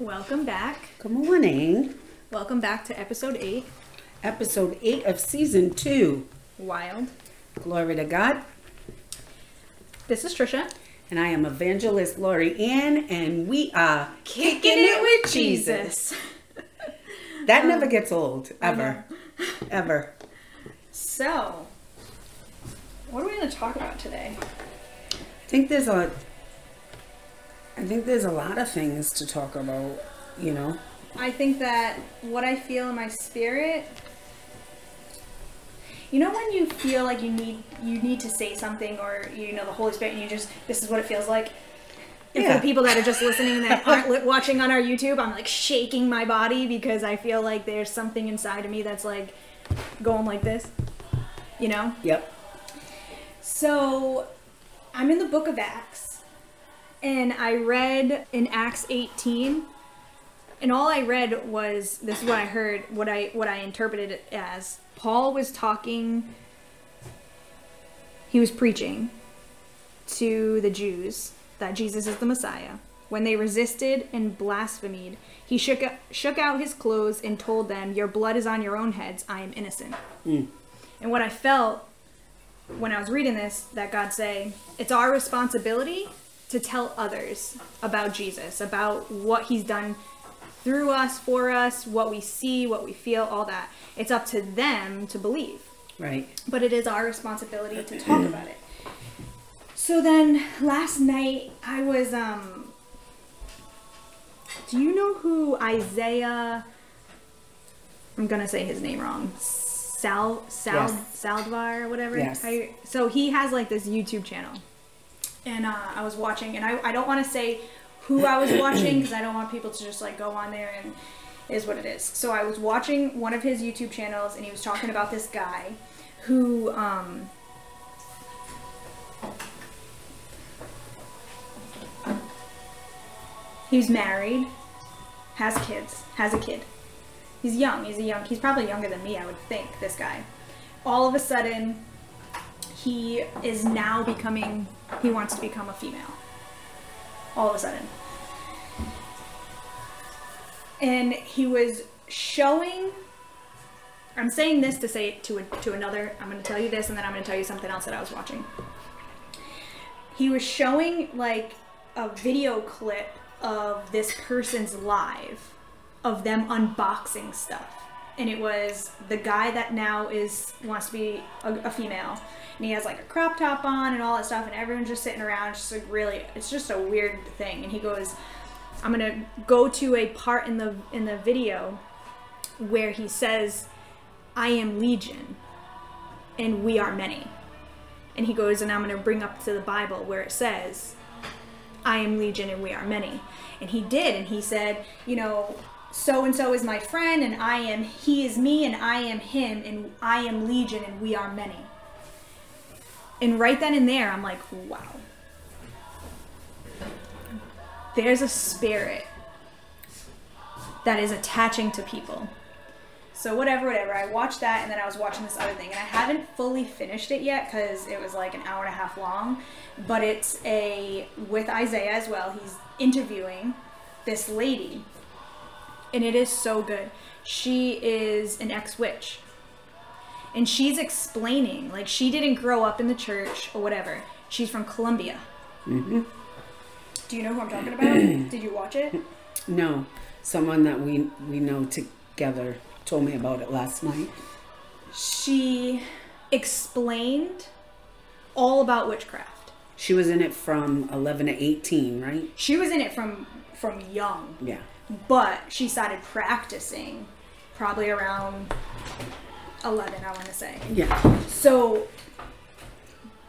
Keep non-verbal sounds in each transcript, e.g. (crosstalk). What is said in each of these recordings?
Welcome back. Good morning. Welcome back to episode 8 Episode 8 of season 2. Wild. Glory to God. This is Trisha. And I am evangelist Lori Ann, and we are kicking it with Jesus. (laughs) That never um, gets old, ever. Ever. So, what are we going to talk about today? I think there's a I think there's a lot of things to talk about, you know. I think that what I feel in my spirit you know when you feel like you need you need to say something or you know the Holy Spirit and you just this is what it feels like. And for the people that are just listening that aren't li- (laughs) watching on our YouTube, I'm like shaking my body because I feel like there's something inside of me that's like going like this. You know? Yep. So, I'm in the book of Acts, and I read in Acts 18, and all I read was this is what I heard, what I what I interpreted it as. Paul was talking. He was preaching to the Jews that Jesus is the Messiah. When they resisted and blasphemed, he shook shook out his clothes and told them, "Your blood is on your own heads. I am innocent." Hmm. And what I felt when I was reading this that God say, it's our responsibility to tell others about Jesus, about what he's done through us, for us, what we see, what we feel, all that. It's up to them to believe. Right. But it is our responsibility to talk about it. So then last night I was um Do you know who Isaiah I'm gonna say his name wrong. Sal Sal Yes. Saldvar or whatever. Yes. So he has like this YouTube channel. And uh, I was watching and I, I don't wanna say who I was (clears throat) watching because I don't want people to just like go on there and is what it is. So I was watching one of his YouTube channels and he was talking about this guy who um he's married, has kids, has a kid. He's young. He's a young. He's probably younger than me, I would think. This guy. All of a sudden, he is now becoming. He wants to become a female. All of a sudden, and he was showing. I'm saying this to say it to a, to another. I'm going to tell you this, and then I'm going to tell you something else that I was watching. He was showing like a video clip of this person's live of them unboxing stuff, and it was the guy that now is wants to be a, a female, and he has like a crop top on and all that stuff, and everyone's just sitting around, it's just like really, it's just a weird thing. And he goes, "I'm gonna go to a part in the in the video where he says." I am legion and we are many. And he goes, and I'm to bring up to the Bible where it says, I am legion and we are many. And he did, and he said, you know, so and so is my friend, and I am, he is me, and I am him, and I am legion and we are many. And right then and there, I'm like, wow. There's a spirit that is attaching to people. So whatever, whatever. I watched that, and then I was watching this other thing, and I haven't fully finished it yet because it was like an hour and a half long. But it's a with Isaiah as well. He's interviewing this lady, and it is so good. She is an ex-witch, and she's explaining like she didn't grow up in the church or whatever. She's from Colombia. Mm-hmm. Do you know who I'm talking about? (clears throat) Did you watch it? No. Someone that we we know together told me about it last night. She explained all about witchcraft. She was in it from 11 to 18, right? She was in it from from young, Yeah. But she started practicing probably around 11, I want to say. Yeah. So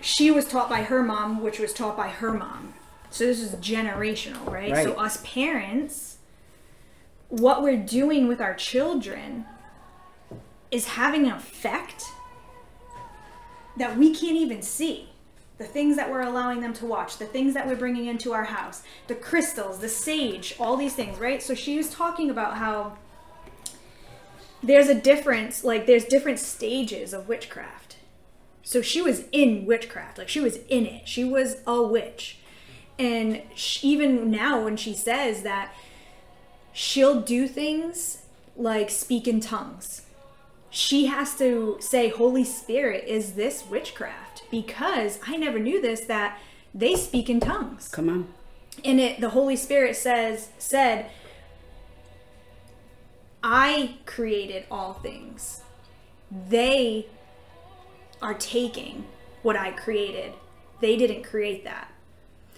she was taught by her mom, which was taught by her mom. So this is generational, right? right? So us parents, what we're doing with our children is having an effect that we can't even see. The things that we're allowing them to watch, the things that we're bringing into our house, the crystals, the sage, all these things, right? So she was talking about how there's a difference, like there's different stages of witchcraft. So she was in witchcraft, like she was in it. She was a witch. And sh even now, when she says that she'll do things like speak in tongues. She has to say, Holy Spirit, is this witchcraft? Because I never knew this that they speak in tongues. Come on. And it the Holy Spirit says said, I created all things. They are taking what I created. They didn't create that.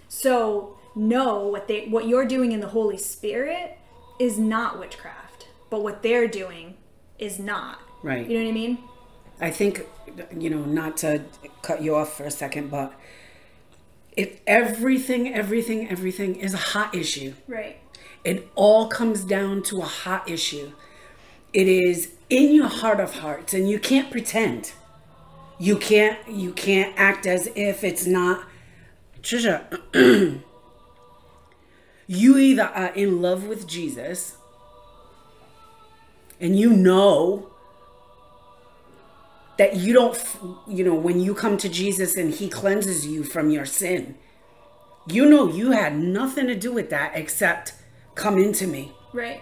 So know what they what you're doing in the Holy Spirit is not witchcraft, but what they're doing is not. Right. You know what I mean? I think, you know, not to cut you off for a second, but if everything, everything, everything is a hot issue, Right. it all comes down to a hot issue. It is in your heart of hearts, and you can't pretend. You can't. You can't act as if it's not. Trisha, (clears throat) you either are in love with Jesus, and you know that you don't. You know when you come to Jesus and He cleanses you from your sin. You know you had nothing to do with that except come into me. Right.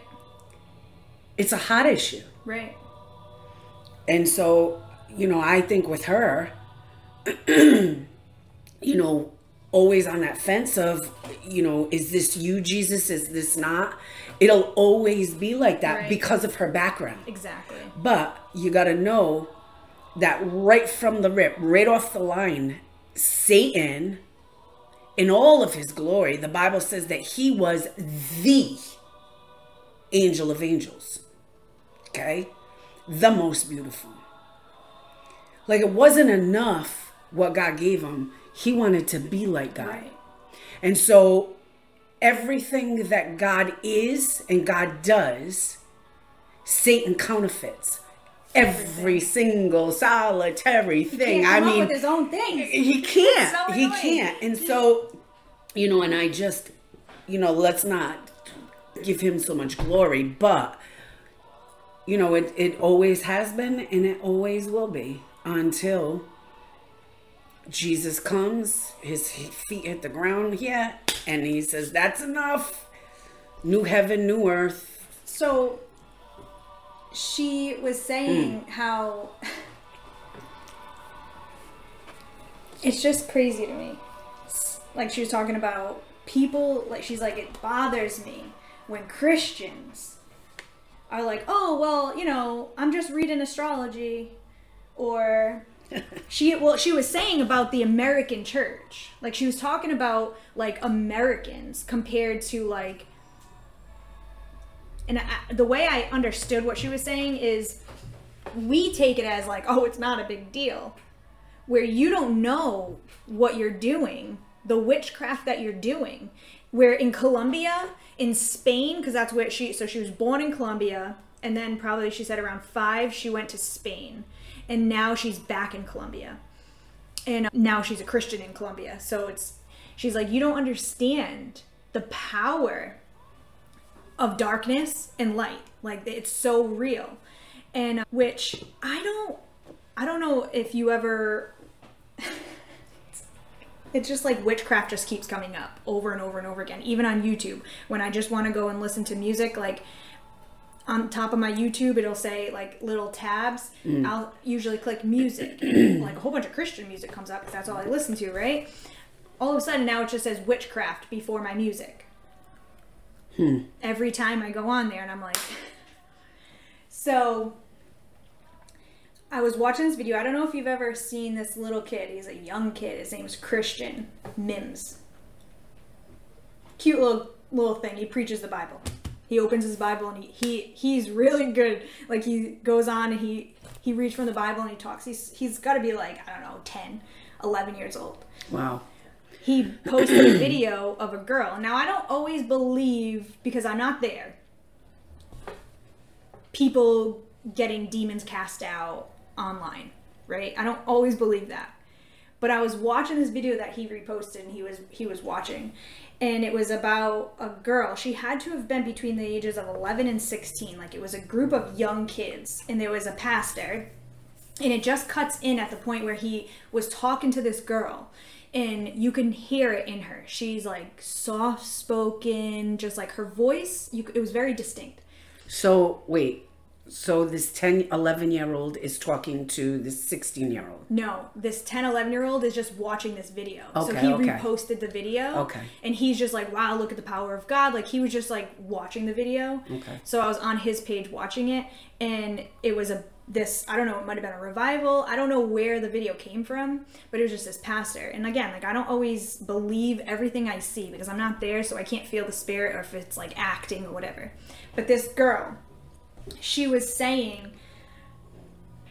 It's a hot issue. Right. And so, you know, I think with her, (clears throat) you know, always on that fence of, you know, is this you, Jesus? Is this not? It'll always be like that Right. because of her background. Exactly. But you got to know that right from the rip, right off the line, Satan, in all of his glory, the Bible says that he was the angel of angels. Okay? The most beautiful. Like it wasn't enough what God gave him, he wanted to be like God. Right. And so everything that God is and God does, Satan counterfeits. Every single solitary thing. I mean, with his own things. he can't. so he can't. And so, you know, and I just, you know, let's not give him so much glory, but you know, it it always has been and it always will be until Jesus comes, his feet hit the ground, yeah, and he says, That's enough. New heaven, new earth. So she was saying hmm. how it's just crazy to me. Like she was talking about people, like she's like, it bothers me when Christians are like, oh, well, you know, I'm just reading astrology. Or (laughs) she, well, she was saying about the American church. Like she was talking about like Americans compared to like and I, the way I understood what she was saying is we take it as like, oh, it's not a big deal. Where you don't know what you're doing, the witchcraft that you're doing. Where in Colombia, in Spain, because that's where she, so she was born in Colombia, and then probably she said around five, she went to Spain. And now she's back in Colombia. And now she's a Christian in Colombia. So it's, she's like, you don't understand the power of darkness and light. Like it's so real. And uh, which i don't i don't know if you ever (laughs) it's just like witchcraft just keeps coming up over and over and over again even on youtube. When i just want to go and listen to music like on top of my youtube it'll say like little tabs. I'll usually click music. And, (clears throat) like a whole bunch of christian music comes up because that's all i listen to right? All of a sudden now it just says witchcraft before my music every time I go on there and I'm like (laughs) so I was watching this video. I don't know if you've ever seen this little kid. He's a young kid. His name's Christian Mims. Cute little little thing. He preaches the Bible. He opens his Bible and he, he he's really good. Like he goes on and he he reads from the Bible and he talks. He's he's got to be like I don't know 10, 11 years old Wow. He posted a video of a girl. Now I don't always believe because I'm not there. People getting demons cast out online, right? I don't always believe that. But I was watching this video that he reposted and he was he was watching and it was about a girl. She had to have been between the ages of 11 and 16. Like it was a group of young kids and there was a pastor and it just cuts in at the point where he was talking to this girl and you can hear it in her. She's like soft spoken, just like her voice. You, it was very distinct. So wait, so this 10, 11 year old is talking to this 16 year old. No, this 10, 11 year old is just watching this video. so Okay, he okay. reposted the video. Okay. And he's just like, wow, look at the power of God. Like he was just like watching the video. Okay. So I was on his page watching it, and it was a this I don't know it might have been a revival. I don't know where the video came from, but it was just this pastor. And again, like I don't always believe everything I see because I'm not there, so I can't feel the spirit or if it's like acting or whatever. But this girl, she was saying,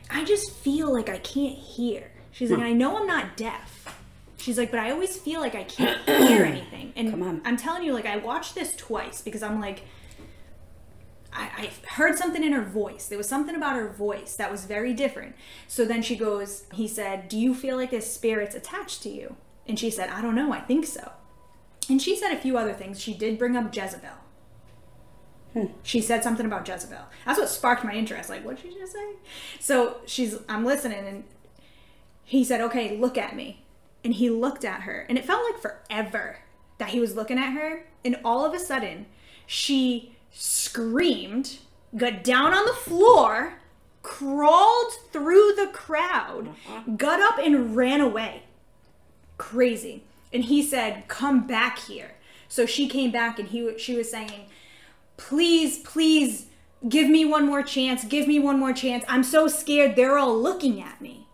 I just feel like I can't hear. She's like, hmm. I know I'm not deaf. She's like, but I always feel like I can't (clears throat) hear anything. And. I'm telling you, like, I watched this twice because I'm like, I, I heard something in her voice. There was something about her voice that was very different. So then she goes, he said, Do you feel like this spirit's attached to you? And she said, I don't know, I think so. And she said a few other things. She did bring up Jezebel. Hmm. She said something about Jezebel. That's what sparked my interest. Like, what did she just say? So she's, I'm listening, and he said, Okay, look at me. And he looked at her, and it felt like forever that he was looking at her. And all of a sudden, she screamed, got down on the floor, crawled through the crowd, got up, and ran away. Crazy. And he said, Come back here. So she came back, and he she was saying, Please, please give me one more chance. Give me one more chance. I'm so scared. They're all looking at me.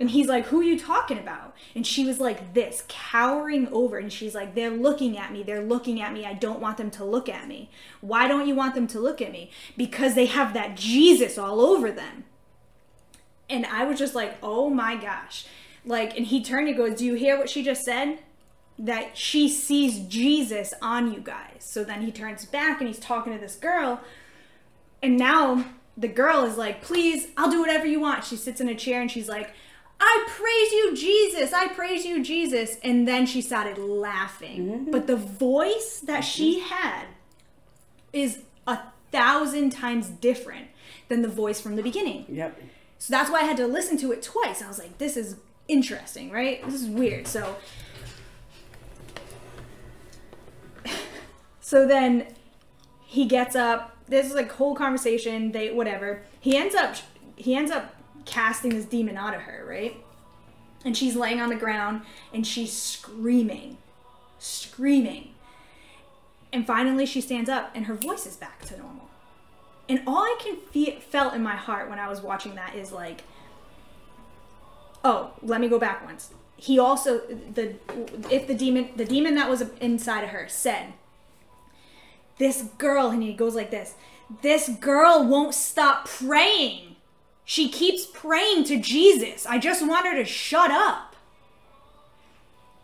And he's like, Who are you talking about? And she was like, This, cowering over. And she's like, They're looking at me. They're looking at me. I don't want them to look at me. Why don't you want them to look at me? Because they have that Jesus all over them. And I was just like, Oh my gosh. Like, and he turned and goes, Do you hear what she just said? That she sees Jesus on you guys. So then he turns back and he's talking to this girl. And now the girl is like, please, I'll do whatever you want. She sits in a chair and she's like, I praise you, Jesus. I praise you, Jesus. And then she started laughing. Mm-hmm. But the voice that she mm-hmm. had is a thousand times different than the voice from the beginning. Yep. So that's why I had to listen to it twice. I was like, this is interesting, right? This is weird. So (sighs) So then he gets up. This is like whole conversation, they whatever. He ends up he ends up casting this demon out of her, right? And she's laying on the ground and she's screaming. Screaming. And finally she stands up and her voice is back to normal. And all I can feel felt in my heart when I was watching that is like oh, let me go back once. He also the if the demon the demon that was inside of her said this girl and he goes like this this girl won't stop praying she keeps praying to jesus. I just want her to shut up.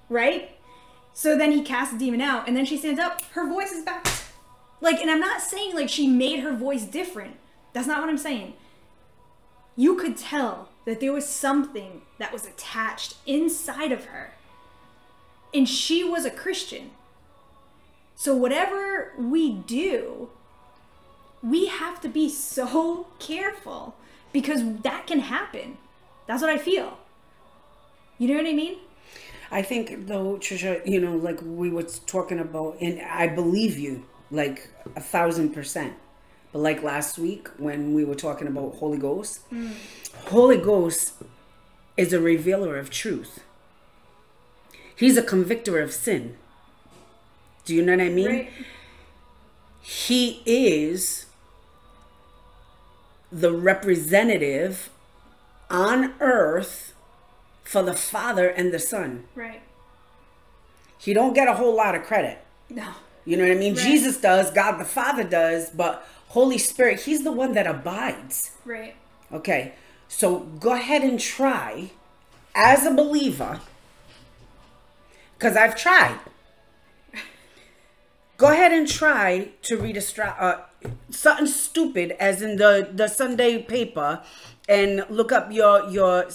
Right? So then he casts the demon out and then she stands up. Her voice is back. Like and i'm not saying like she made her voice different. That's not what i'm saying. You could tell that there was something that was attached inside of her. And she was a christian. So, whatever we do, we have to be so (laughs) careful because that can happen. That's what I feel. You know what I mean? I think though, Trisha, you know, like we were talking about, and I believe you like a thousand percent. But like last week when we were talking about Holy Ghost, hmm. Holy Ghost is a revealer of truth. He's a convictor of sin. Do you know what I mean? Right. He is the representative on earth for the Father and the Son. Right. He don't get a whole lot of credit. No. You know what I mean? Right. Jesus does, God the Father does, but Holy Spirit, he's the one that abides. Right. Okay. So go ahead and try as a believer cuz I've tried. (laughs) Go ahead and try to read a uh, something stupid as in the the Sunday paper and look up your your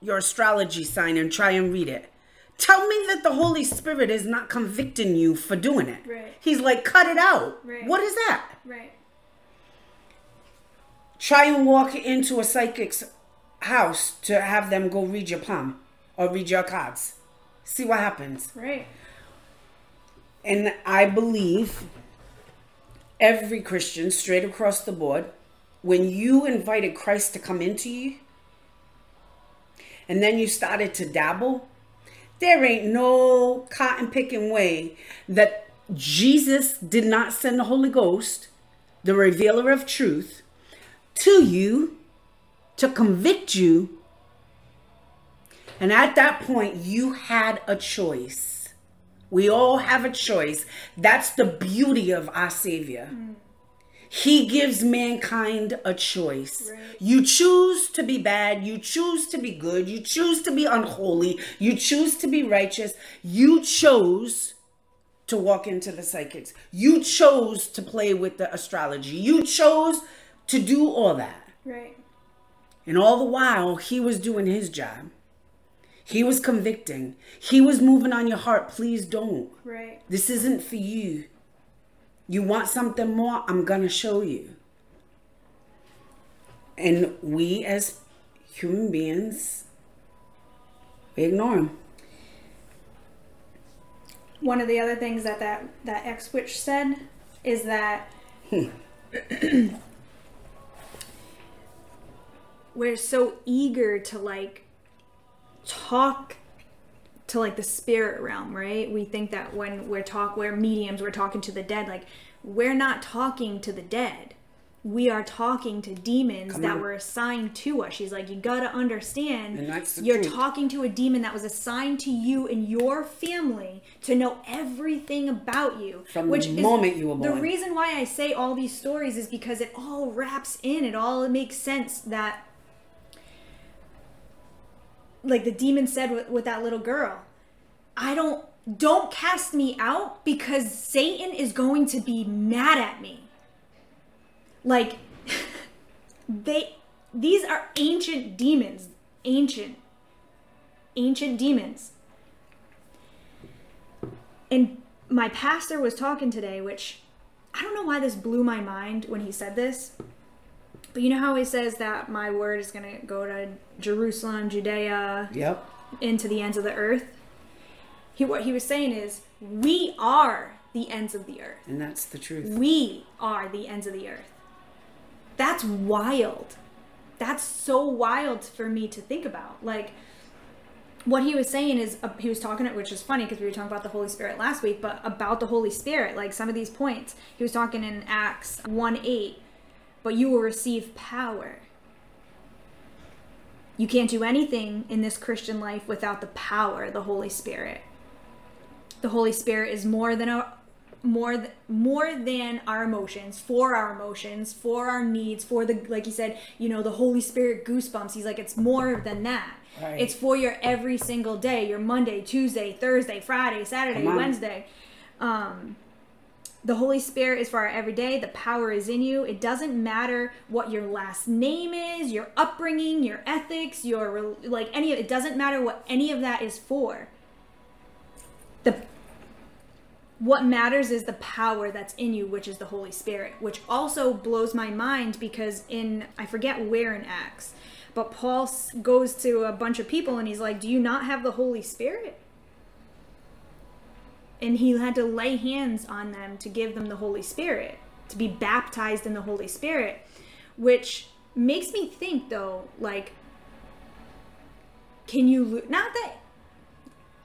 your astrology sign and try and read it. Tell me that the Holy Spirit is not convicting you for doing it. Right. He's like, cut it out. Right. What is that? Right. Try and walk into a psychic's house to have them go read your palm or read your cards. See what happens. Right. And I believe every Christian, straight across the board, when you invited Christ to come into you and then you started to dabble, there ain't no cotton picking way that Jesus did not send the Holy Ghost, the revealer of truth, to you to convict you. And at that point, you had a choice. We all have a choice. That's the beauty of our Savior. Mm. He gives mankind a choice. Right. You choose to be bad. You choose to be good. You choose to be unholy. You choose to be righteous. You chose to walk into the psychics. You chose to play with the astrology. You chose to do all that. Right. And all the while, he was doing his job. He was convicting. He was moving on your heart. Please don't. Right. This isn't for you. You want something more? I'm going to show you. And we as human beings, we ignore him. One of the other things that that, that ex Witch said is that hmm. (clears throat) we're so eager to like talk to like the spirit realm, right? We think that when we're talk we're mediums, we're talking to the dead. Like we're not talking to the dead. We are talking to demons Come that on. were assigned to us. She's like, you gotta understand. you're truth. talking to a demon that was assigned to you and your family to know everything about you. From which the moment you were born. The reason why I say all these stories is because it all wraps in. It all makes sense that like the demon said with, with that little girl i don't don't cast me out because satan is going to be mad at me. Like (laughs) they these are ancient demons ancient ancient demons. And my pastor was talking today which i don't know why this blew my mind when he said this but you know how he says that my word is going to go to Jerusalem, Judea, yep, into the ends of the earth. He what he was saying is we are the ends of the earth. And that's the truth. We are the ends of the earth. That's wild. That's so wild for me to think about. Like what he was saying is uh, he was talking it which is funny because we were talking about the holy spirit last week but about the holy spirit like some of these points he was talking in acts 1 8 but you will receive power. You can't do anything in this Christian life without the power, the Holy Spirit. The Holy Spirit is more than our more th- more than our emotions, for our emotions, for our needs, for the like he said, you know, the Holy Spirit goosebumps. He's like it's more than that. Right. It's for your every single day, your Monday, Tuesday, Thursday, Friday, Saturday, Wednesday. Um the Holy Spirit is for our everyday. The power is in you. It doesn't matter what your last name is, your upbringing, your ethics, your like any of it doesn't matter what any of that is for. The what matters is the power that's in you, which is the Holy Spirit, which also blows my mind because in I forget where in Acts, but Paul goes to a bunch of people and he's like, "Do you not have the Holy Spirit?" And he had to lay hands on them to give them the Holy Spirit, to be baptized in the Holy Spirit, which makes me think though, like, can you lo- not that?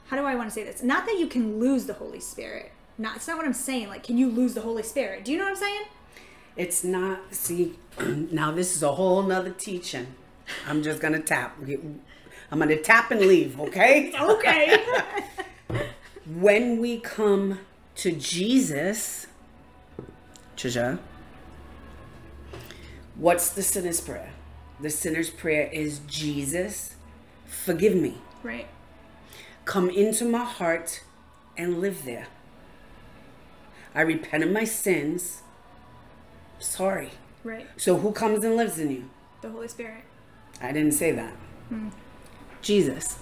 How do I want to say this? Not that you can lose the Holy Spirit. Not it's not what I'm saying. Like, can you lose the Holy Spirit? Do you know what I'm saying? It's not. See, (clears throat) now this is a whole nother teaching. I'm just gonna tap. I'm gonna tap and leave. Okay. (laughs) okay. (laughs) when we come to Jesus, Chaja, what's the sinner's prayer? The sinner's prayer is Jesus, forgive me. Right. Come into my heart and live there. I repent of my sins. Sorry. Right. So who comes and lives in you? The Holy Spirit. I didn't say that. Hmm. Jesus.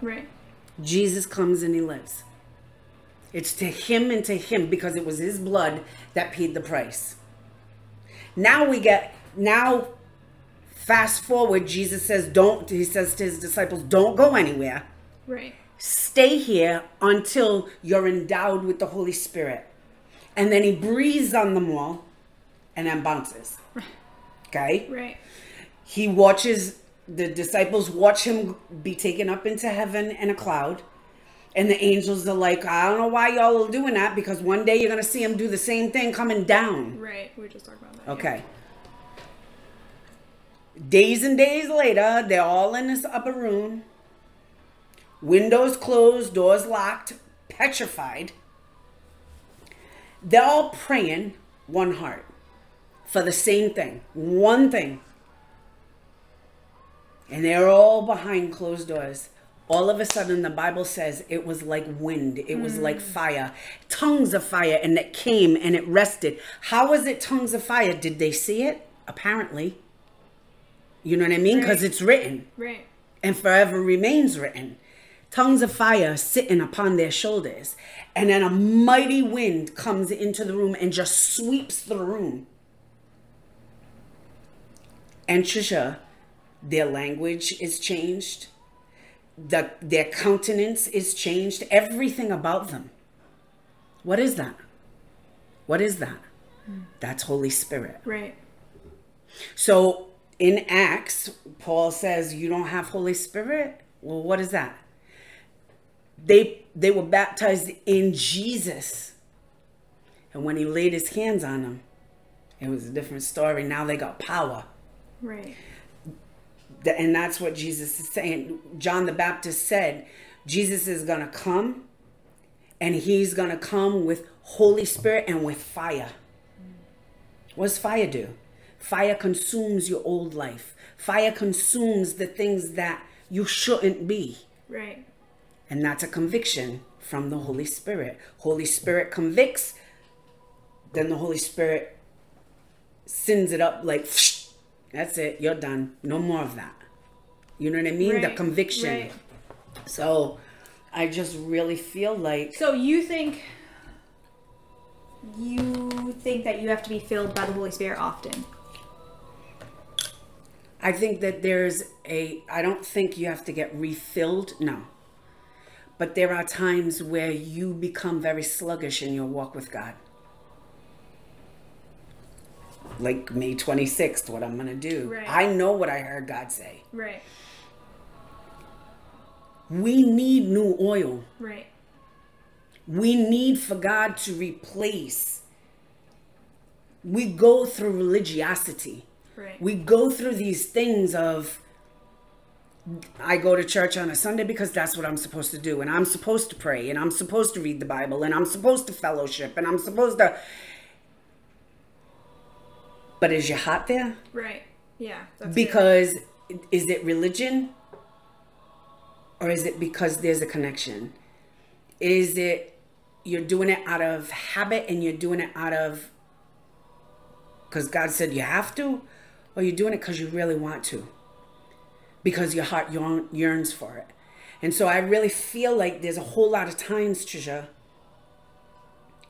Right. Jesus comes and he lives. It's to him and to him because it was his blood that paid the price. Now we get, now fast forward, Jesus says, don't, he says to his disciples, don't go anywhere. Right. Stay here until you're endowed with the Holy Spirit. And then he breathes on them all and then bounces. Okay? Right. He watches, the disciples watch him be taken up into heaven in a cloud. And the angels are like, I don't know why y'all are doing that because one day you're going to see him do the same thing coming down. Right. We were just talking about that. yeah. Okay. Days and days later, they're all in this upper room. Windows closed, doors locked, petrified. They're all praying one heart for the same thing, one thing. And they're all behind closed doors. All of a sudden, the Bible says it was like wind, it was like hmm. fire, tongues of fire, and it came and it rested. How was it tongues of fire? Did they see it? Apparently. You know what I mean? Because Right. it's written Right. and forever remains written. Tongues of fire sitting upon their shoulders. And then a mighty wind comes into the room and just sweeps the room. And Trisha, their language is changed. The, their countenance is changed. Everything about them. What is that? What is that? That's Holy Spirit. Right. So in Acts, Paul says, "You don't have Holy Spirit." Well, what is that? They they were baptized in Jesus, and when he laid his hands on them, it was a different story. Now they got power, Right. And that's what Jesus is saying. John the Baptist said, "Jesus is gonna come, and he's gonna come with Holy Spirit and with fire." What does fire do? Fire consumes your old life. Fire consumes the things that you shouldn't be. Right. And that's a conviction from the Holy Spirit. Holy Spirit convicts, then the Holy Spirit sends it up like, that's it, you're done. No more of that. You know what I mean? The conviction. right. So I just really feel like So you think you think that you have to be filled by the Holy Spirit often? I think that there's a, I don't think you have to get refilled, no. But there are times where you become very sluggish in your walk with God. Like May 26th, what I'm going to do. Right. I know what I heard God say. Right. We need new oil. Right. We need for God to replace. We go through religiosity. Right. we go through these things of I go to church on a Sunday because that's what I'm supposed to do and I'm supposed to pray and I'm supposed to read the Bible and I'm supposed to fellowship and I'm supposed to But is your heart there? Right. Yeah. That's good. Because is it religion? Or is it because there's a connection? Is it you're doing it out of habit and you're doing it out of because God said you have to, or you're doing it because you really want to, because your heart yearn- yearns for it. And so I really feel like there's a whole lot of times, Trisha,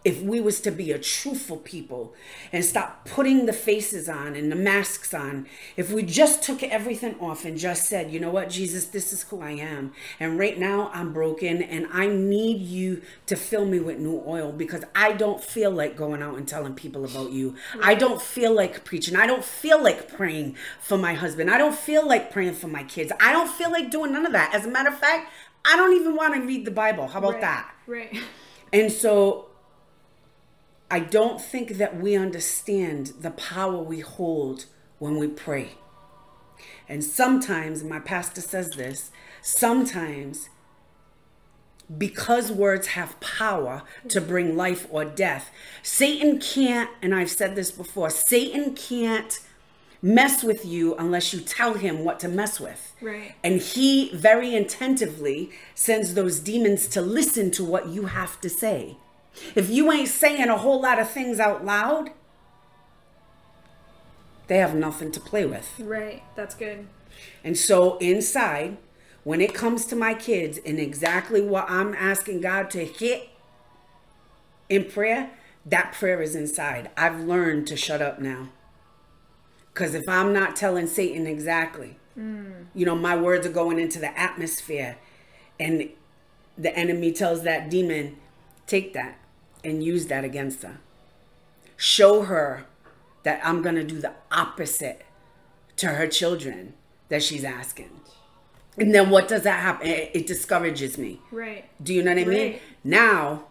if we was to be a truthful people and stop putting the faces on and the masks on, if we just took everything off and just said, you know what, Jesus, this is who I am. And right now I'm broken and I need you to fill me with new oil because I don't feel like going out and telling people about you. I don't feel like preaching. I don't feel like praying for my husband. I don't feel like praying for my kids. I don't feel like doing none of that. As a matter of fact, I don't even want to read the Bible. How about right. that? Right. And so I don't think that we understand the power we hold when we pray. And sometimes, my pastor says this, sometimes because words have power to bring life or death, Satan can't, and I've said this before, Satan can't mess with you unless you tell him what to mess with. Right. And he very attentively sends those demons to listen to what you have to say. If you ain't saying a whole lot of things out loud, they have nothing to play with. Right. That's good. And so inside, when it comes to my kids and exactly what I'm asking God to hit in prayer, that prayer is inside. I've learned to shut up now. Because if I'm not telling Satan exactly, mm. you know, my words are going into the atmosphere And the enemy tells that demon, take that and use that against her. Show her that I'm going to do the opposite to her children that she's asking. And then what does that happen? It, it discourages me. Right. Do you know what I mean? Right. Now,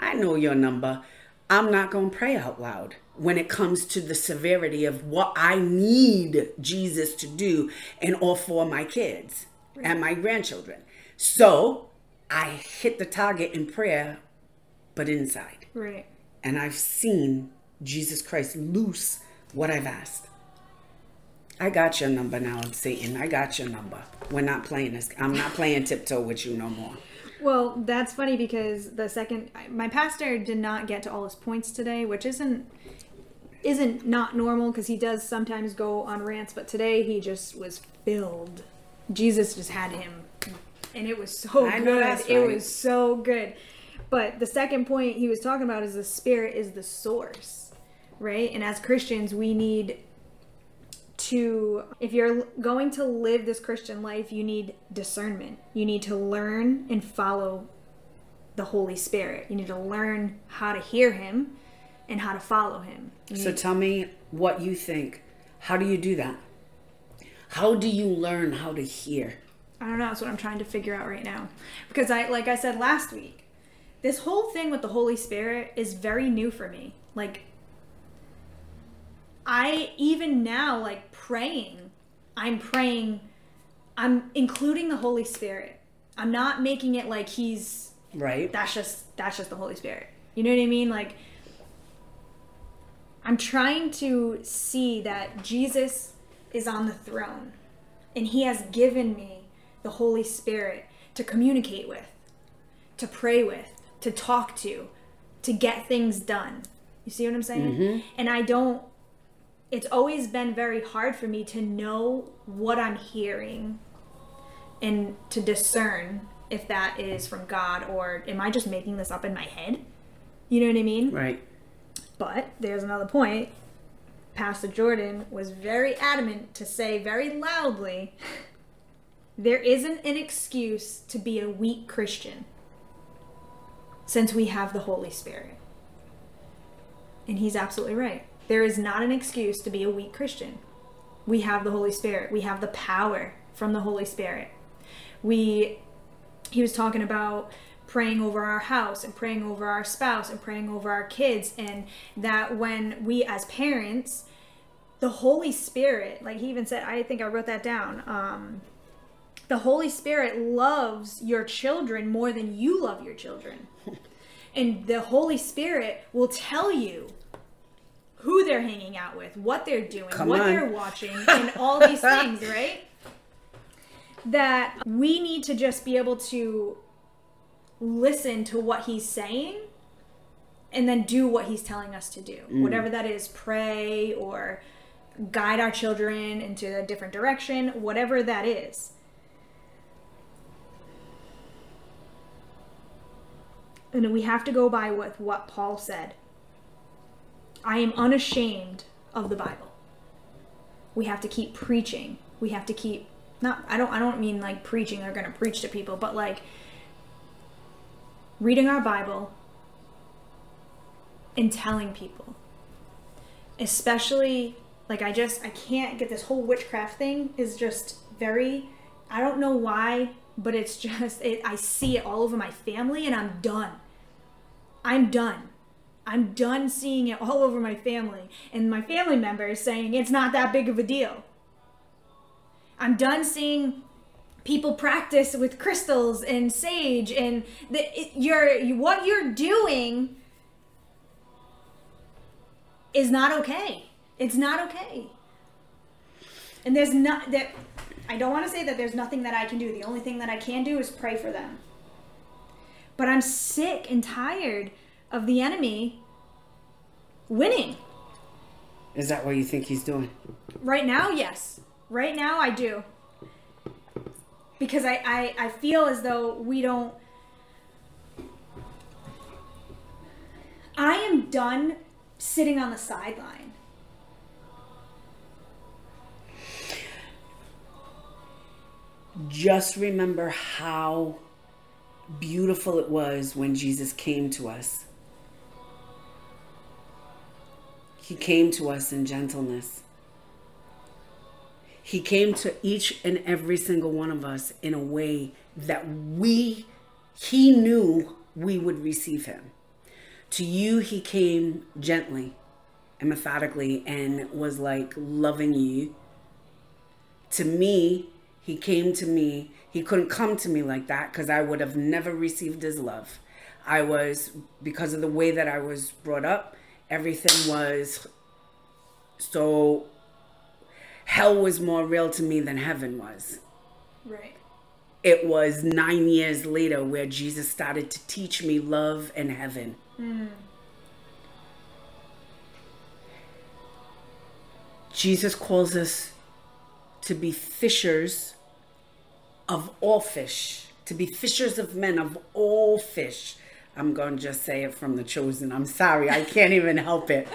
I know your number. I'm not going to pray out loud when it comes to the severity of what I need Jesus to do and all for my kids and my grandchildren. So I hit the target in prayer, but inside. Right. And I've seen Jesus Christ loose what I've asked. I got your number now, Satan. I got your number. We're not playing this. I'm not playing tiptoe with you no more. Well, that's funny because the second my pastor did not get to all his points today, which isn't isn't not normal because he does sometimes go on rants, but today he just was filled. Jesus just had him, and it was so I know good. that's It was so good. But the second point he was talking about is the spirit is the source, right? And as Christians, we need to if you're going to live this Christian life, you need discernment. You need to learn and follow the Holy Spirit. You need to learn how to hear him and how to follow him. You So tell me what you think. How do you do that? How do you learn how to hear? I don't know, that's what I'm trying to figure out right now. Because I like I said last week, this whole thing with the Holy Spirit is very new for me. Like I even now like praying, I'm praying I'm including the Holy Spirit. I'm not making it like he's Right? that's just that's just the Holy Spirit. You know what I mean? Like I'm trying to see that Jesus is on the throne and he has given me the Holy Spirit to communicate with, to pray with, to talk to, to get things done. You see what I'm saying? Mm-hmm. And I don't it's always been very hard for me to know what I'm hearing and to discern if that is from God or am I just making this up in my head? You know what I mean? Right. But there's another point. Pastor Jordan was very adamant to say very loudly (laughs) there isn't an excuse to be a weak Christian since we have the Holy Spirit. And he's absolutely right. There is not an excuse to be a weak Christian. We have the Holy Spirit, we have the power from the Holy Spirit. We he was talking about praying over our house and praying over our spouse and praying over our kids and that when we as parents the holy spirit like he even said i think i wrote that down um the holy spirit loves your children more than you love your children and the holy spirit will tell you who they're hanging out with what they're doing Come what on. they're watching and all these (laughs) things right that we need to just be able to listen to what he's saying and then do what he's telling us to do. Mm. Whatever that is, pray or guide our children into a different direction, whatever that is. And we have to go by with what Paul said. I am unashamed of the Bible. We have to keep preaching. We have to keep not I don't I don't mean like preaching or going to preach to people, but like reading our Bible and telling people. Especially like I just I can't get this whole witchcraft thing is just very I don't know why, but it's (laughs) just it, I see it all over my family and I'm done. I'm done. I'm done seeing it all over my family and my family members saying it's not that big of a deal. I'm done seeing people practice with crystals and sage and the, it, you're what you're doing is not okay. It's not okay. And there's not that I don't want to say that there's nothing that I can do. The only thing that I can do is pray for them. But I'm sick and tired of the enemy winning. Is that what you think he's doing? Right now, yes. Right now, I do. Because I, I, I feel as though we don't. I am done sitting on the sideline. Just remember how beautiful it was when Jesus came to us. He came to us in gentleness. He came to each and every single one of us in a way that we, he knew we would receive him. To you, he came gently and methodically and was like loving you. To me, he came to me. He couldn't come to me like that because I would have never received his love. I was, because of the way that I was brought up, everything was so hell was more real to me than heaven was. Right. It was nine years later where Jesus started to teach me love and heaven. Mm. Jesus calls us to be fishers of all fish, to be fishers of men of all fish. I'm going to just say it from the chosen. I'm sorry, I can't even help it.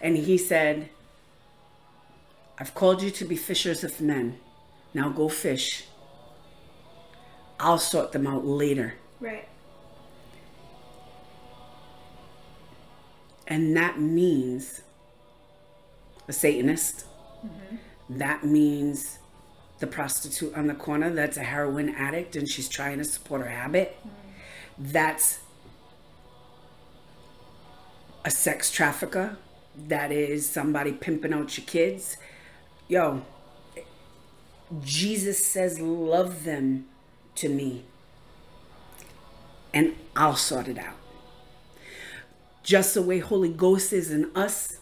And he said, I've called you to be fishers of men. Now go fish. I'll sort them out later. Right. And that means a Satanist. Mm-hmm. That means the prostitute on the corner that's a heroin addict and she's trying to support her habit. That's a sex trafficker. That is somebody pimping out your kids yo, Jesus says, love them to me, and I'll sort it out. Just the way Holy Ghost is in us.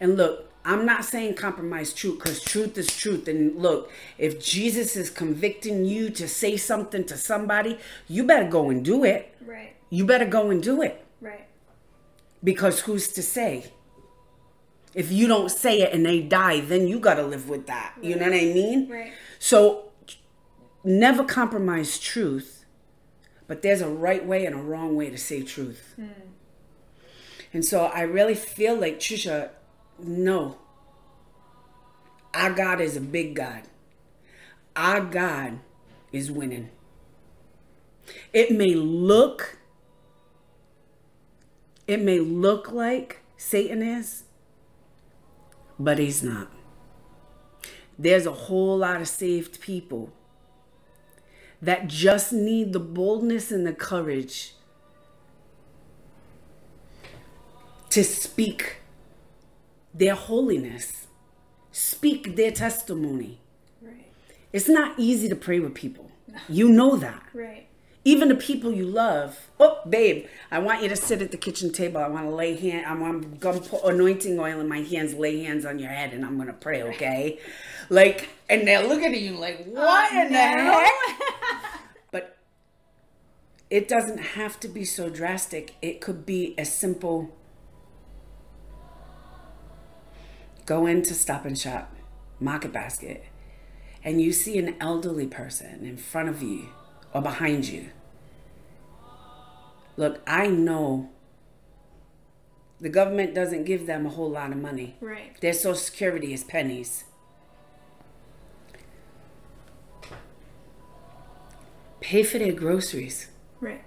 And look, I'm not saying compromise truth because truth is truth. And look, if Jesus is convicting you to say something to somebody, you better go and do it. Right. You better go and do it. Right. Because who's to say? if you don't say it and they die, then you got to live with that. Right. You know what I mean? Right. So never compromise truth, but there's a right way and a wrong way to say truth. Mm. And so I really feel like Trisha, no. Our God is a big God. Our God is winning. It may look it may look like Satan is, but he's not. There's a whole lot of saved people that just need the boldness and the courage to speak their holiness, speak their testimony. Right. It's not easy to pray with people. You know that. Right even the people you love. Oh, babe, I want you to sit at the kitchen table. I want to lay hand. I want to put anointing oil in my hands, lay hands on your head, and I'm gonna pray. Okay, like, and they're looking at you like, oh, what in the heck? (laughs) but it doesn't have to be so drastic. It could be as simple. Go into Stop and Shop, Market Basket, and you see an elderly person in front of you or behind you Look, I know the government doesn't give them a whole lot of money. Right. Their social security is pennies. Pay for their groceries. Right.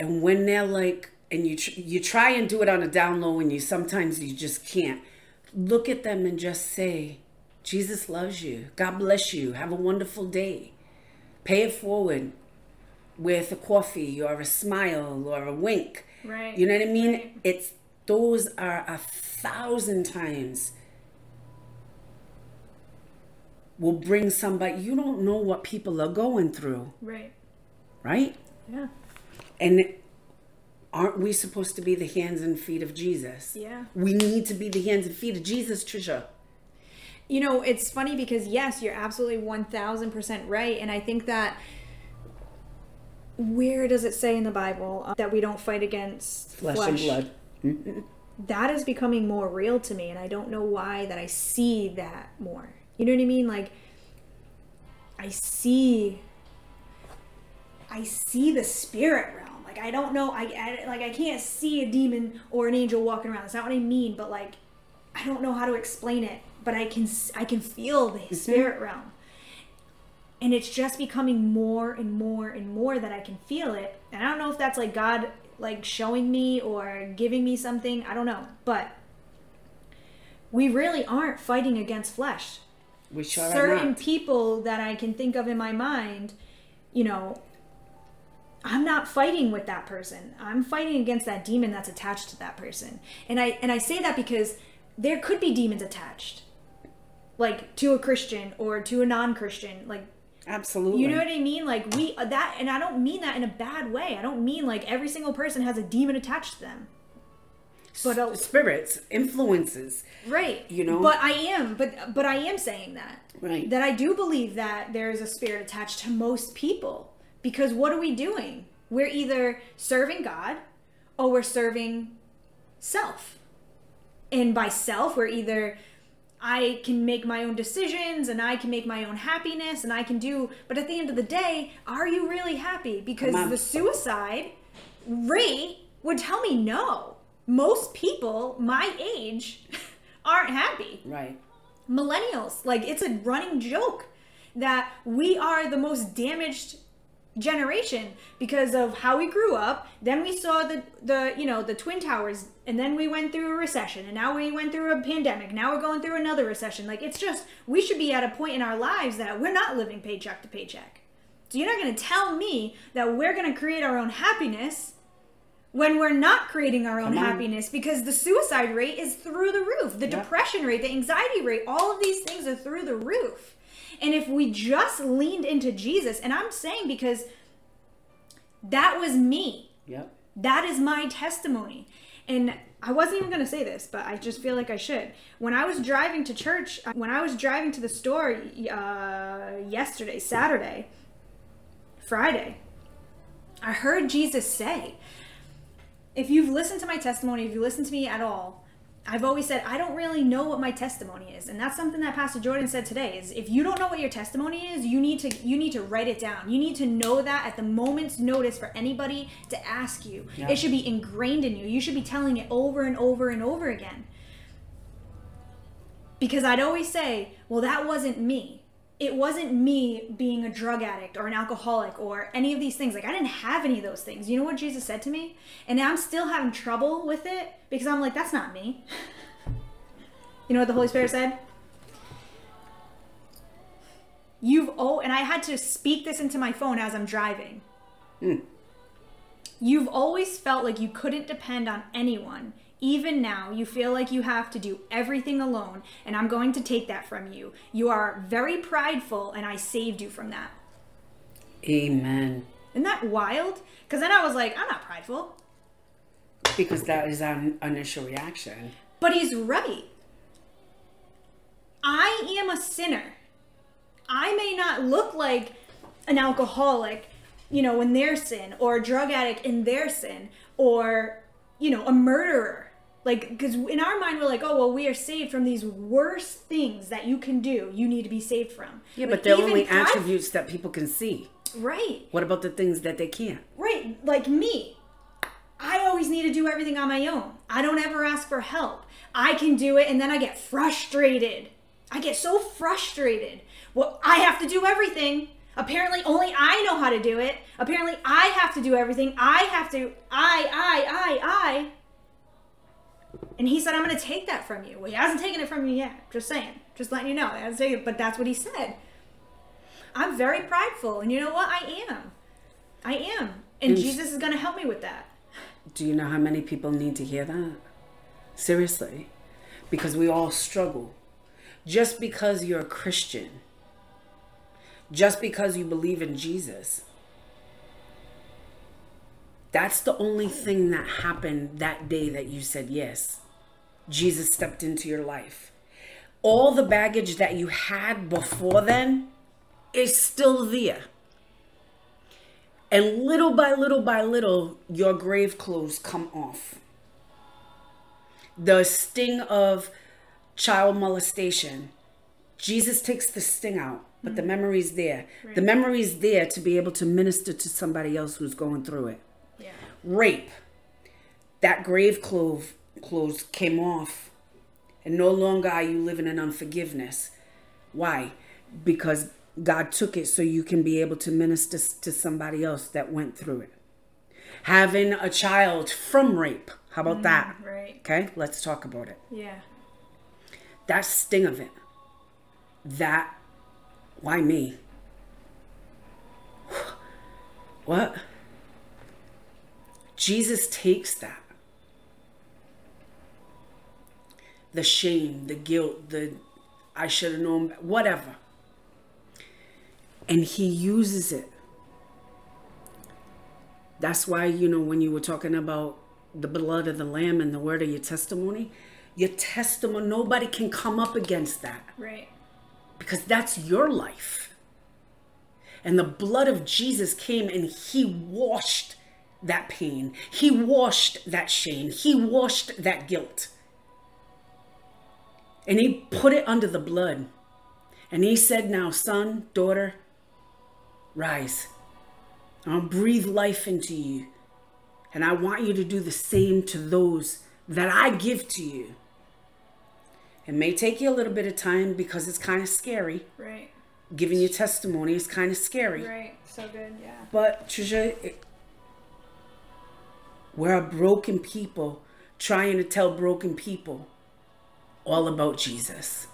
And when they're like, and you tr- you try and do it on a down low, and you sometimes you just can't. Look at them and just say, "Jesus loves you. God bless you. Have a wonderful day." Pay it forward with a coffee or a smile or a wink. Right. You know what I mean? Right. It's those are a thousand times will bring somebody you don't know what people are going through. Right. Right? Yeah. And aren't we supposed to be the hands and feet of Jesus? Yeah. We need to be the hands and feet of Jesus, Trisha. You know, it's funny because yes, you're absolutely 1000% right and I think that where does it say in the Bible uh, that we don't fight against flesh, flesh? and blood? Mm-hmm. That is becoming more real to me, and I don't know why that I see that more. You know what I mean? Like, I see, I see the spirit realm. Like, I don't know, I, I like I can't see a demon or an angel walking around. That's not what I mean. But like, I don't know how to explain it. But I can, I can feel the mm-hmm. spirit realm and it's just becoming more and more and more that I can feel it. And I don't know if that's like God like showing me or giving me something. I don't know. But we really aren't fighting against flesh. We sure Certain people that I can think of in my mind, you know, I'm not fighting with that person. I'm fighting against that demon that's attached to that person. And I and I say that because there could be demons attached. Like to a Christian or to a non-Christian. Like Absolutely. you know what I mean? Like we uh, that, and I don't mean that in a bad way. I don't mean like every single person has a demon attached to them. But uh, Spirits, influences. right, You know? But I am, but but I am saying that Right. that I do believe that there is a spirit attached to most people because what are we doing? We're either serving God or we're serving self. And by self, we're either I can make my own decisions and I can make my own happiness and I can do, but at the end of the day, are you really happy? Because the suicide rate would tell me no. Most people my age (laughs) aren't happy Right. millennials. Like it's a running joke that we are the most damaged generation because of how we grew up. Then we saw the the you know the twin towers, and then we went through a recession, and now we went through a pandemic. Now we're going through another recession. Like it's just we should be at a point in our lives that we're not living paycheck to paycheck. So you're not going to tell me that we're going to create our own happiness when we're not creating our own happiness because the suicide rate is through the roof the Yeah. depression rate the anxiety rate all of these things are through the roof and if we just leaned into jesus and i'm saying because that was me. Yep. that is my testimony. And i wasn't even going to say this but i just feel like i should. When i was driving to church when i was driving to the store uh, yesterday saturday friday i heard jesus say if you've listened to my testimony, if you listen to me at all, I've always said I don't really know what my testimony is, and that's something that Pastor Jordan said today. Is if you don't know what your testimony is, you need to you need to write it down. You need to know that at the moment's notice for anybody to ask you. Yeah. It should be ingrained in you. You should be telling it over and over and over again. Because I'd always say, well, that wasn't me. It wasn't me being a drug addict or an alcoholic or any of these things. Like, I didn't have any of those things. You know what Jesus said to me? And I'm still having trouble with it because I'm like, that's not me. (laughs) You know what the Holy Spirit said? You've oh, and I had to speak this into my phone as I'm driving. Hmm. You've always felt like you couldn't depend on anyone. Even now, you feel like you have to do everything alone, and I'm going to take that from you. You are very prideful, and I saved you from that. Amen. Isn't that wild? Because then I was like, I'm not prideful. Because that is our initial reaction. But he's right. I am a sinner. I may not look like an alcoholic, you know, in their sin, or a drug addict in their sin, or, you know, a murderer. Like, because in our mind, we're like, oh, well, we are saved from these worst things that you can do. You need to be saved from. Yeah, Like, but they're only pride- attributes that people can see. Right. What about the things that they can't? Right, like me. I always need to do everything on my own. I don't ever ask for help. I can do it and then I get frustrated. I get so frustrated. Well, I have to do everything. Apparently, only I know how to do it. Apparently, I have to do everything. I have to. I, I, I, I. And he said, I'm going to take that from you. Well, he hasn't taken it from you yet. Just saying. Just letting you know. He hasn't taken it, but that's what he said. I'm very prideful. And you know what? I am. I am. And And- Jesus is going to help me with that. Do you know how many people need to hear that? Seriously. Because we all struggle. Just because you're a Christian, just because you believe in Jesus, that's the only thing that happened that day that you said yes. Jesus stepped into your life. All the baggage that you had before then is still there. And little by little by little, your grave clothes come off. The sting of child molestation, Jesus takes the sting out, but the mm-hmm. memory's there. The memory's there to be able to minister to somebody else who's going through it. Yeah. Rape, that grave clothes, clothes came off, and no longer are you living in unforgiveness. Why? Because God took it so you can be able to minister to somebody else that went through it. Having a child from rape. How about mm, that? Right. Okay, let's talk about it. Yeah. That sting of it. That, why me? (sighs) What? Jesus takes that. The shame, the guilt, the I should have known, whatever. And he uses it. That's why, you know, when you were talking about the blood of the lamb and the word of your testimony, your testimony, nobody can come up against that Right. because that's your life. And the blood of Jesus came and he washed that pain. He washed that shame. He washed that guilt. And he put it under the blood. And he said, Now, son, daughter, rise. I'll breathe life into you. And I want you to do the same to those that I give to you. It may take you a little bit of time because it's kind of scary. Right. Giving your testimony is kind of scary. Right. So good. Yeah. But Trisha, it, we're a broken people trying to tell broken people all about Jesus.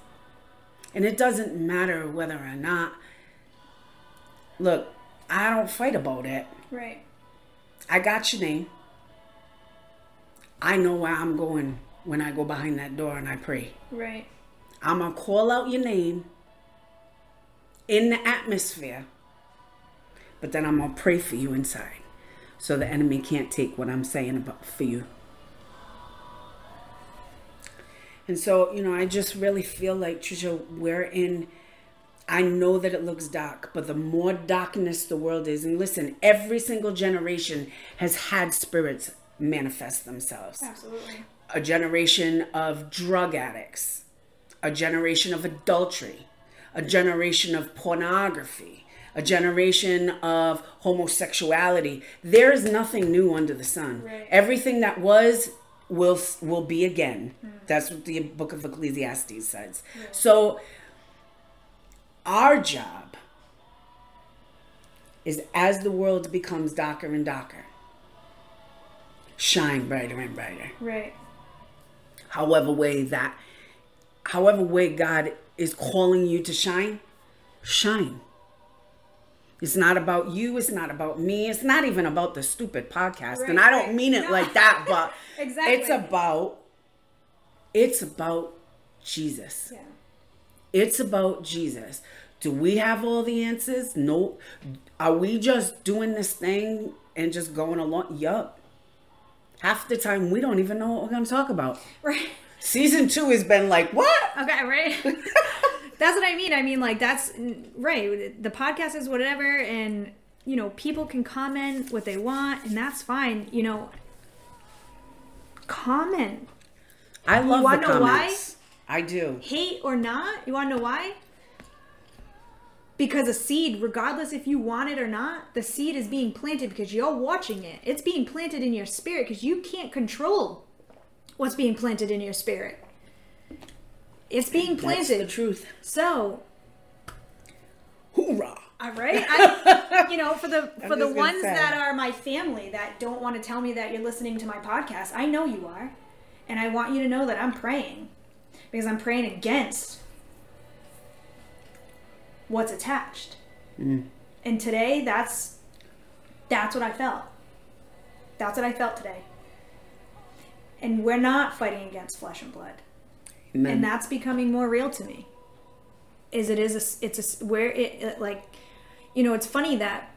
And it doesn't matter whether or not. Look, I don't fight about it. Right. I got your name. I know where I'm going when I go behind that door and I pray. Right. I'm going to call out your name in the atmosphere, but then I'm going to pray for you inside so the enemy can't take what I'm saying about for you. And so, you know, I just really feel like, Trisha, we're in. I know that it looks dark, but the more darkness the world is, and listen, every single generation has had spirits manifest themselves Absolutely. a generation of drug addicts, a generation of adultery, a generation of pornography, a generation of homosexuality. There is nothing new under the sun. Right. Everything that was will will be again. Hmm. That's what the book of Ecclesiastes says. So our job is as the world becomes darker and darker, shine brighter and brighter Right. however way that however way God is calling you to shine, shine. It's not about you, it's not about me, it's not even about the stupid podcast. and I don't right. mean it No. like that, but (laughs) Exactly. it's about it's about Jesus. Yeah. It's about Jesus. Do we have all the answers? No. Are we just doing this thing and just going along? Yup. Half the time we don't even know what we're going to talk about. Right. Season two has been like, what? Okay. Right. (laughs) that's what I mean. I mean, like that's right. The podcast is whatever, and you know, people can comment what they want, and that's fine. You know, comment, I love the know why? comments. I do. hate or not. You want to know why? Because a seed, regardless if you want it or not, the seed is being planted because you're watching it. It's being planted in your spirit because you can't control what's being planted in your spirit. It's being That's the truth. So, Hoorah. all right, I, (laughs) you know, for the for the ones say. that are my family that don't want to tell me that you're listening to my podcast, I know you are, and I want you to know that I'm praying because I'm praying against what's attached. Mm. And today, that's that's what I felt. That's what I felt today. And we're not fighting against flesh and blood Amen. and that's becoming more real to me. Is it is a, it's a where it, it like you know it's funny that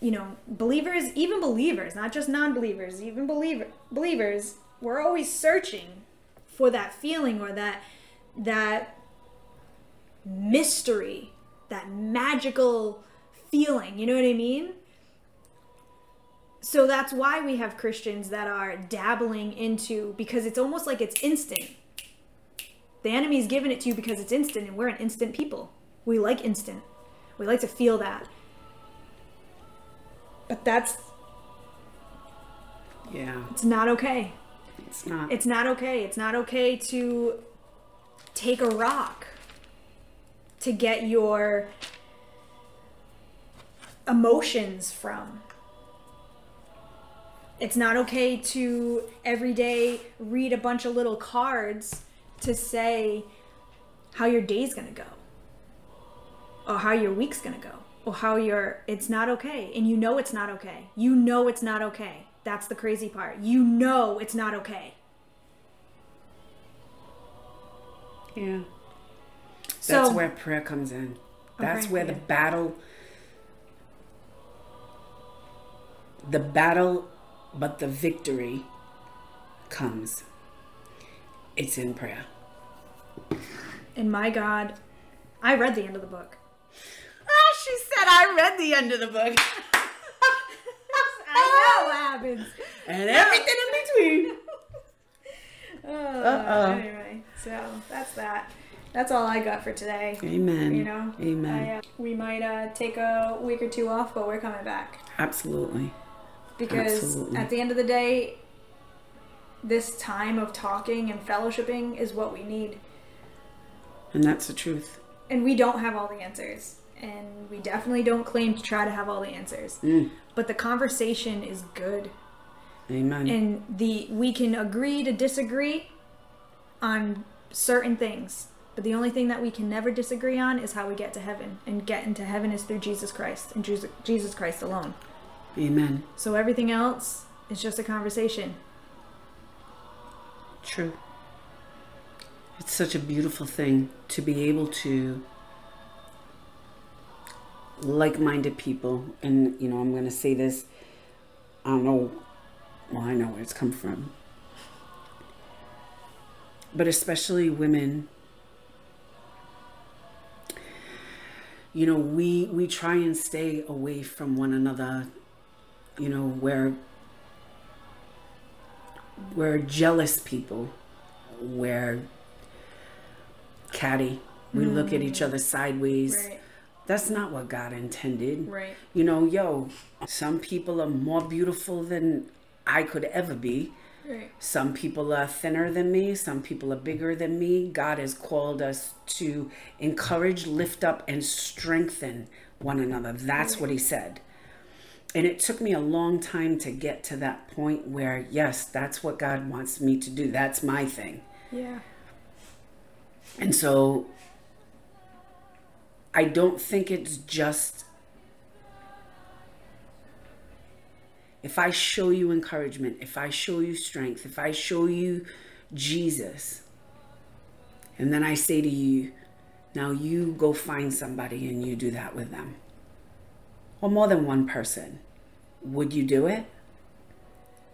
you know believers even believers not just non-believers even believer believers we're always searching for that feeling or that that mystery that magical feeling you know what i mean? So that's why we have christians that are dabbling into because it's almost like it's instant the enemy's giving it to you because it's instant, and we're an instant people. We like instant. We like to feel that. But that's yeah, it's not okay. it's not. It's not okay. It's not okay to take a rock to get your emotions from. It's not okay to every day read a bunch of little cards to say how your day's gonna go or how your week's gonna go or how your it's not okay and you know it's not okay you know it's not okay that's the crazy part you know it's not okay Yeah. So- That's where prayer comes in. That's where the battle the battle but the victory comes. It's in prayer. And my god i read the end of the book Ah, she said I read the end of the book. i know what happens and everything in between. (laughs) Uh, Uh-oh. Anyway, so that's that. That's all I got for today. Amen. You know, Amen. I, uh, we might uh, take a week or two off, but we're coming back Absolutely. because Absolutely. at the end of the day, this time of talking and fellowshipping is what we need, And that's the truth. and we don't have all the answers, and we definitely don't claim to try to have all the answers. Mm. But the conversation is good. Amen. and the we can agree to disagree on certain things but the only thing that we can never disagree on is how we get to heaven and get into heaven is through jesus christ and jesus Jesus christ alone Amen. so everything else is just a conversation True. It's such a beautiful thing to be able to like-minded people and you know I'm going to say this I don't know well I know where it's come from but especially women you know we we try and stay away from one another you know where we're jealous people. We're catty. We look at each other sideways. right That's not what God intended. right You know, yo, some people are more beautiful than I could ever be. right Some people are thinner than me. Some people are bigger than me. God has called us to encourage, lift up, and strengthen one another. That's what He said. And it took me a long time to get to that point where, yes, that's what God wants me to do. That's my thing. yeah And so I don't think it's just if I show you encouragement, if I show you strength, if I show you Jesus, and then I say to you, now you go find somebody and you do that with them, or more than one person, would you do it?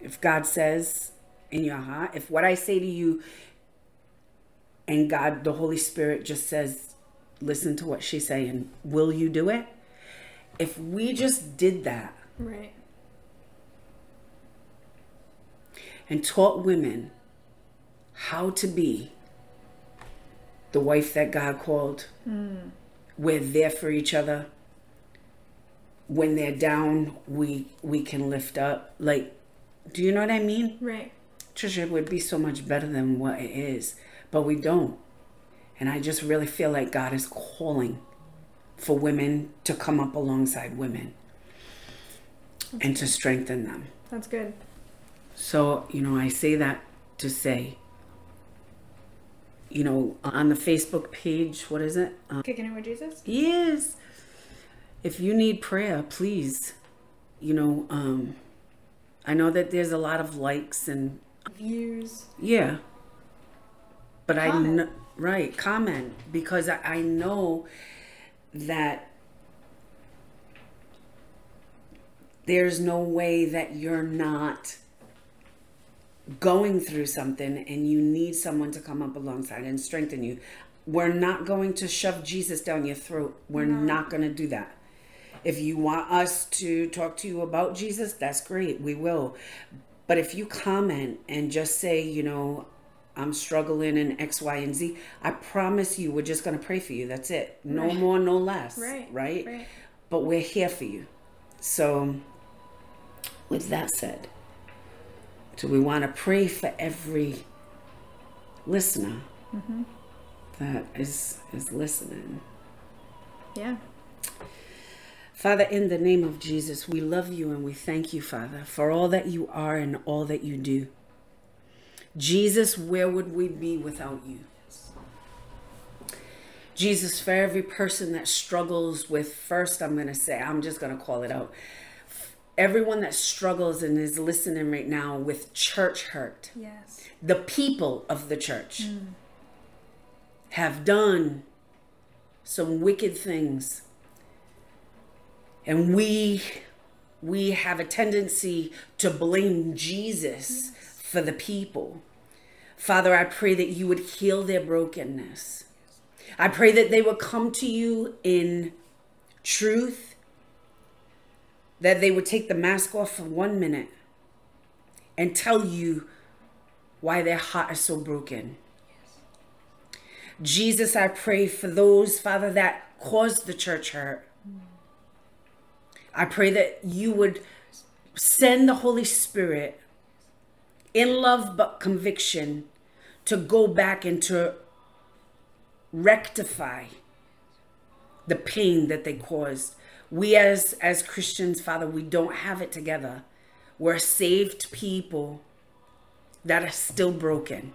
If God says in your heart, if what I say to you and God, the Holy Spirit just says, listen to what she's saying. Will you do it? If we just did that right and taught women how to be the wife that God called, hmm. we're there for each other. When they're down, we we can lift up. Like, do you know what I mean? right Trisha, it would be so much better than what it is, but we don't. And I just really feel like God is calling for women to come up alongside women and to strengthen them. that's good So, you know, I say that to say, you know, on the Facebook page, what is it? Um, kicking it with jesus yes. If you need prayer, please, you know, um, I know that there's a lot of likes and views Yeah. But I Comment. know, right, comment because I, I know that there's no way that you're not going through something and you need someone to come up alongside and strengthen you. We're not going to shove Jesus down your throat. We're not going to do that. If you want us to talk to you about Jesus, that's great. We will. But if you comment and just say, you know, I'm struggling in X, Y, and Z, I promise you, we're just going to pray for you. That's it. No Right. more, no less. Right, Right? right. But we're here for you. So, with that said, do we want to pray for every listener Mm-hmm. that is is listening? yeah Father, in the name of Jesus, we love you and we thank you, Father, for all that you are and all that you do. Jesus, where would we be without you? Jesus, for every person that struggles with, first, I'm going to say, I'm just going to call it out. Everyone that struggles and is listening right now with church hurt, Yes. the people of the church hmm. have done some wicked things. And we we have a tendency to blame Jesus hmm. For the people. Father, I pray that you would heal their brokenness. I pray that they would come to you in truth, that they would take the mask off for one minute and tell you why their heart is so broken. Jesus, I pray for those, Father, that caused the church hurt. I pray that you would send the Holy Spirit in love but conviction to go back and to rectify the pain that they caused. We as as Christians, Father, we don't have it together. We're saved people that are still broken.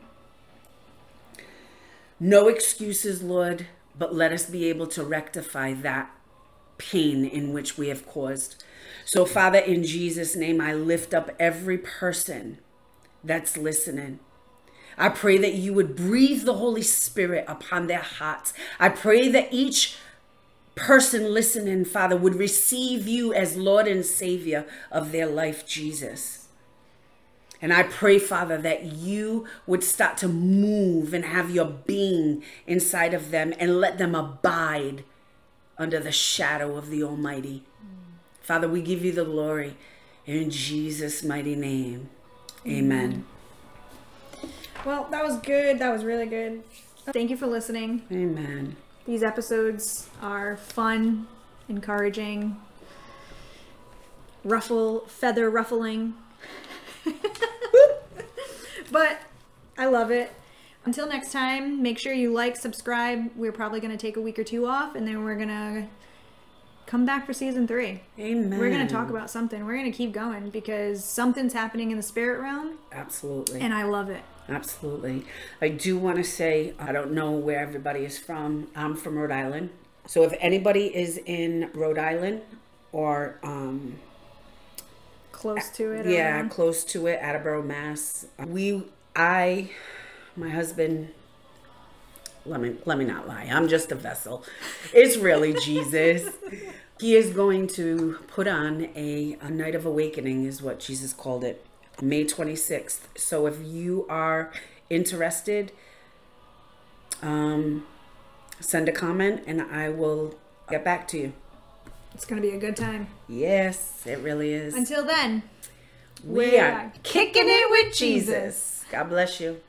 No excuses, Lord, but let us be able to rectify that pain in which we have caused. So, Father, in Jesus' name, I lift up every person that's listening. I pray that you would breathe the Holy Spirit upon their hearts. I pray that each person listening, Father, would receive you as Lord and Savior of their life, Jesus. And I pray, Father, that you would start to move and have your being inside of them and let them abide under the shadow of the Almighty. Father, we give you the glory in Jesus' mighty name. Amen. Well, that was good. That was really good. Thank you for listening. Amen. These episodes are fun, encouraging, ruffle, feather ruffling. (laughs) but I love it. Until next time, make sure you like, subscribe. We're probably going to take a week or two off and then we're going to come back for season three. Amen. We're going to talk about something. We're going to keep going because something's happening in the spirit realm Absolutely. and I love it. Absolutely. I do want to say, I don't know where everybody is from. I'm from Rhode Island. So if anybody is in Rhode Island or, um, Close to it. yeah, around. close to it, Attleboro, Mass, we, I, my husband, let me let me not lie. I'm just a vessel. It's really Jesus. (laughs) He is going to put on a, a night of awakening, is what Jesus called it, May 26th. So if you are interested, um, send a comment and I will get back to you. It's going to be a good time. Yes, it really is. Until then, we are kicking it with Jesus. God bless you.